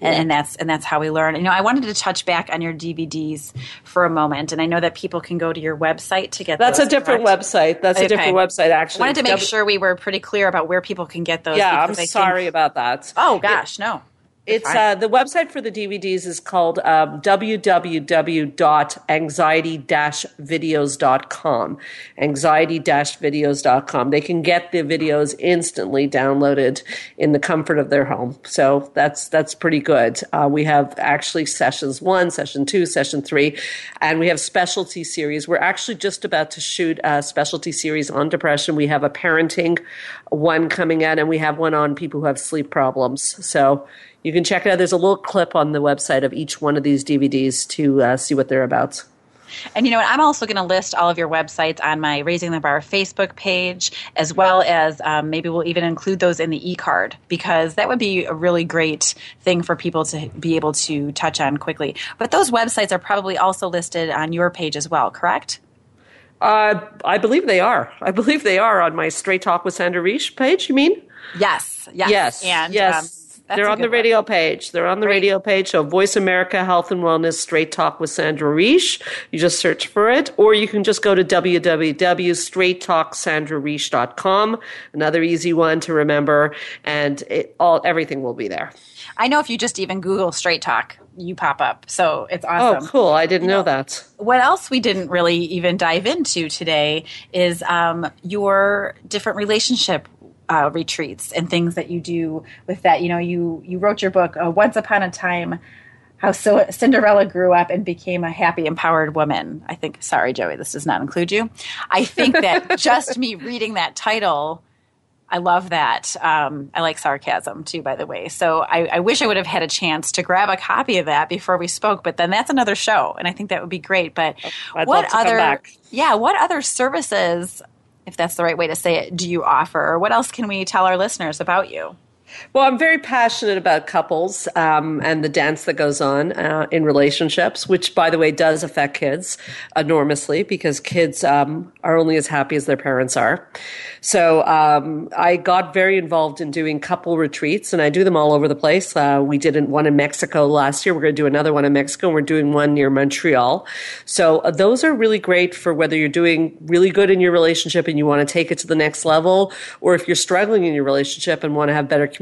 And, and, that's and that's how we learn. You know, I wanted to touch back on your DVDs for a moment, and I know that people can go to your website to get. Those. That's a different correct? website. That's okay. a different website. Actually, I wanted to make sure we were pretty clear about where people can get those. Yeah, I'm sorry think, about that. Oh gosh, it, no. It's uh, the website for the DVDs is called um, www.anxiety-videos.com. Anxiety-videos.com. They can get the videos instantly downloaded in the comfort of their home. So that's that's pretty good. Uh, we have actually sessions one, session two, session three, and we have specialty series. We're actually just about to shoot a specialty series on depression. We have a parenting one coming out, and we have one on people who have sleep problems. So you can check it out. There's a little clip on the website of each one of these DVDs to uh, see what they're about. And you know what? I'm also going to list all of your websites on my Raising the Bar Facebook page, as well as um, maybe we'll even include those in the e card because that would be a really great thing for people to be able to touch on quickly. But those websites are probably also listed on your page as well, correct? Uh, I believe they are. I believe they are on my Straight Talk with Sandra Reich page, you mean? Yes. Yes. Yes. And, yes. Um, They're on the radio one. page. They're on the Great. radio page. So Voice America Health and Wellness Straight Talk with Sandra Reich. You just search for it. Or you can just go to www.straighttalksandrareich.com. Another easy one to remember. And it, all everything will be there. I know if you just even Google Straight Talk, you pop up. So it's awesome. Oh, cool. I didn't you know, know, that. What else we didn't really even dive into today is um, your different relationship uh, retreats and things that you do with that. You know, you you wrote your book uh, Once Upon a Time. How so Cinderella grew up and became a happy, empowered woman. I think, sorry, Joey, this does not include you. I think that (laughs) just me reading that title, I love that. Um, I like sarcasm too, by the way. So I, I, wish I would have had a chance to grab a copy of that before we spoke, but then that's another show, and I think that would be great. But I'd what other, yeah, what other services if that's the right way to say it, do you offer? Or what else can we tell our listeners about you? Well, I'm very passionate about couples um, and the dance that goes on uh, in relationships, which, by the way, does affect kids enormously because kids um, are only as happy as their parents are. So um, I got very involved in doing couple retreats, and I do them all over the place. Uh, we did one in Mexico last year. We're going to do another one in Mexico, and we're doing one near Montreal. So uh, those are really great for whether you're doing really good in your relationship and you want to take it to the next level, or if you're struggling in your relationship and want to have better communication,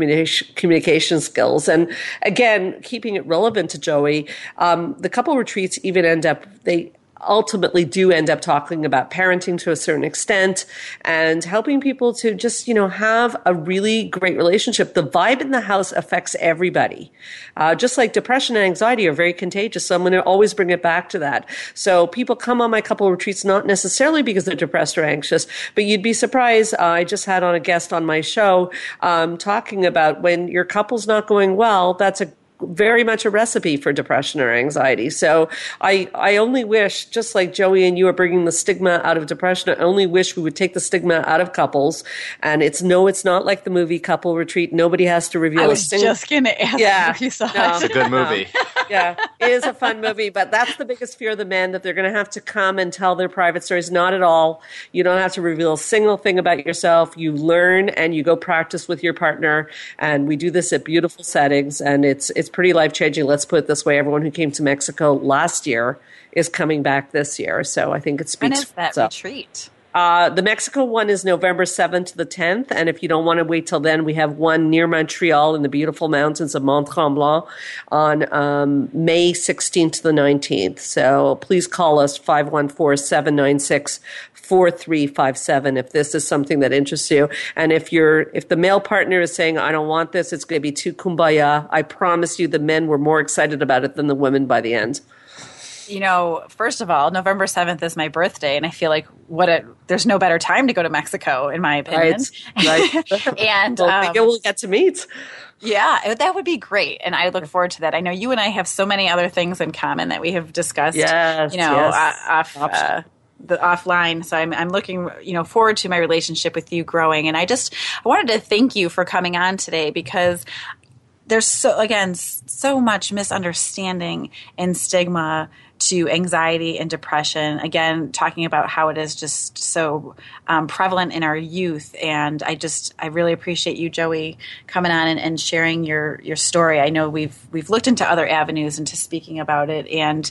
communication skills. And again, keeping it relevant to Joey, um, the couple retreats even end up they ultimately do end up talking about parenting to a certain extent and helping people to just, you know, have a really great relationship. The vibe in the house affects everybody. Uh, just like depression and anxiety are very contagious. So I'm going to always bring it back to that. So people come on my couple retreats not necessarily because they're depressed or anxious, but you'd be surprised. Uh, I just had on a guest on my show um, talking about when your couple's not going well, that's a very much a recipe for depression or anxiety. So I, I only wish, just like Joey and you are bringing the stigma out of depression, I only wish we would take the stigma out of couples. And it's no, it's not like the movie Couple Retreat. Nobody has to reveal I was a single. just going to ask Yeah. if you saw No. It's a good movie. (laughs) yeah, it is a fun movie, but that's the biggest fear of the men that they're going to have to come and tell their private stories. Not at all. You don't have to reveal a single thing about yourself. You learn and you go practice with your partner, and we do this at beautiful settings, and it's it's pretty life changing. Let's put it this way: everyone who came to Mexico last year is coming back this year, so I think it speaks is that for itself. retreat? Uh, the Mexico one is November 7th to the 10th. And if you don't want to wait till then, we have one near Montreal in the beautiful mountains of Mont Tremblant on um, May 16th to the 19th. So please call us 514 796 4357 if this is something that interests you. And if you're, if the male partner is saying, I don't want this, it's going to be too kumbaya, I promise you the men were more excited about it than the women by the end. You know, first of all, November 7th is my birthday, and I feel like what a there's no better time to go to Mexico, in my opinion. Right. right. (laughs) and well, um, we'll get to meet. yeah, that would be great, and I look forward to that. I know you and I have so many other things in common that we have discussed. Yes, you know, yes. off. Uh, the offline so I'm, I'm looking you know forward to my relationship with you growing and i just i wanted to thank you for coming on today because there's so again so much misunderstanding and stigma to anxiety and depression. Again talking about how it is just so um, prevalent in our youth. And i just i really appreciate you joey coming on and, and sharing your your story. I know we've we've looked into other avenues into speaking about it and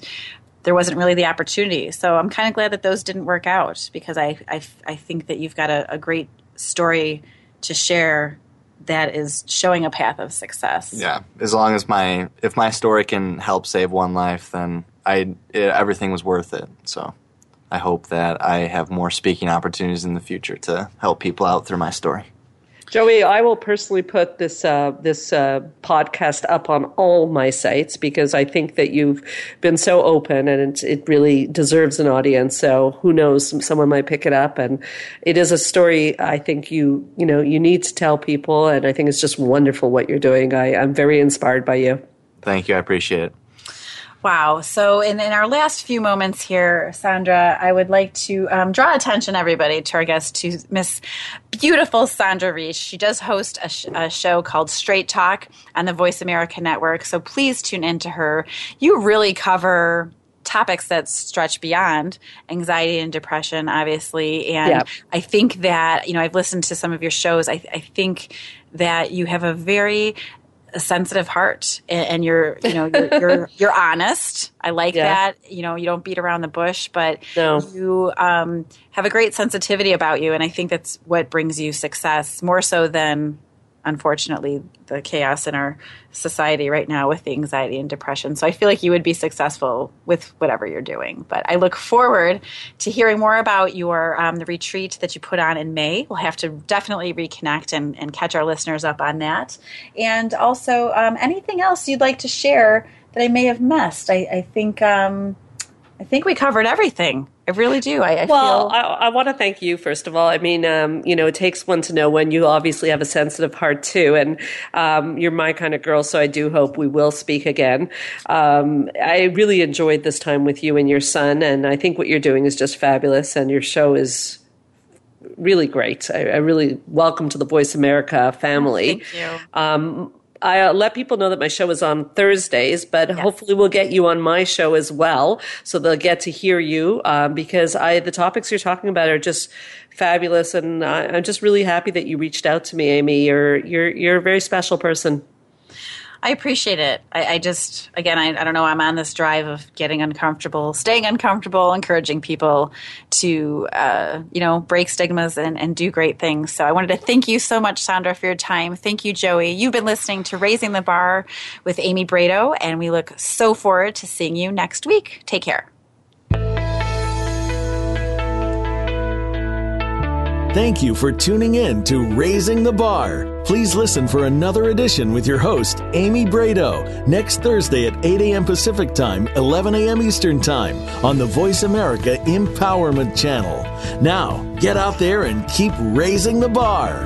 there wasn't really the opportunity. So i'm kind of glad that those didn't work out because i i, I think that you've got a, a great story to share that is showing a path of success. Yeah, as long as my if my story can help save one life, then I it, everything was worth it. So I hope that I have more speaking opportunities in the future to help people out through my story. Joey, I will personally put this uh, this uh, podcast up on all my sites because I think that you've been so open and it, it really deserves an audience. So who knows, someone might pick it up, and it is a story I think you you know you need to tell people, and I think it's just wonderful what you're doing. I, I'm very inspired by you. Thank you, I appreciate it. Wow. So, in, in our last few moments here, Sandra, I would like to um, draw attention, everybody, to our guest, to Miss Beautiful Sandra Reich. She does host a, sh- a show called Straight Talk on the Voice America Network. So, please tune into her. You really cover topics that stretch beyond anxiety and depression, obviously. And Yeah. I think that, you know, I've listened to some of your shows. I, I think that you have a very a sensitive heart and, and you're you know you're, you're (laughs) you're honest i like Yeah. that you know you don't beat around the bush but No. you um, have a great sensitivity about you and i think that's what brings you success more so than unfortunately the chaos in our society right now with the anxiety and depression. So i feel like you would be successful with whatever you're doing. But i look forward to hearing more about your um, the retreat that you put on in may. We'll have to definitely reconnect and, and catch our listeners up on that. And also um, anything else you'd like to share that i may have missed? I, I think um, i think we covered everything i really do i, I Well, feel I, I want to thank you first of all. I mean, um, you know, it takes one to know when you obviously have a sensitive heart too, and um, you're my kind of girl. So I do hope we will speak again. Um, I really enjoyed this time with you and your son, and I think what you're doing is just fabulous, and your show is really great. I, I really welcome to the Voice America family. Thank you. Um, I uh, let people know that my show is on Thursdays, but hopefully we'll get you on my show as well, so they'll get to hear you um, because I the topics you're talking about are just fabulous, and I, I'm just really happy that you reached out to me, Amy. You're you're you're a very special person. I appreciate it. I, I just, again, I, I don't know, I'm on this drive of getting uncomfortable, staying uncomfortable, encouraging people to, uh, you know, break stigmas and, and do great things. So I wanted to thank you so much, Sandra, for your time. Thank you, Joey. You've been listening to Raising the Bar with Amy Braido, and we look so forward to seeing you next week. Take care. Thank you for tuning in to Raising the Bar. Please listen for another edition with your host, Amy Braido, next Thursday at 8 a.m. Pacific Time, 11 a.m. Eastern Time on the Voice America Empowerment Channel. Now, get out there and keep raising the bar.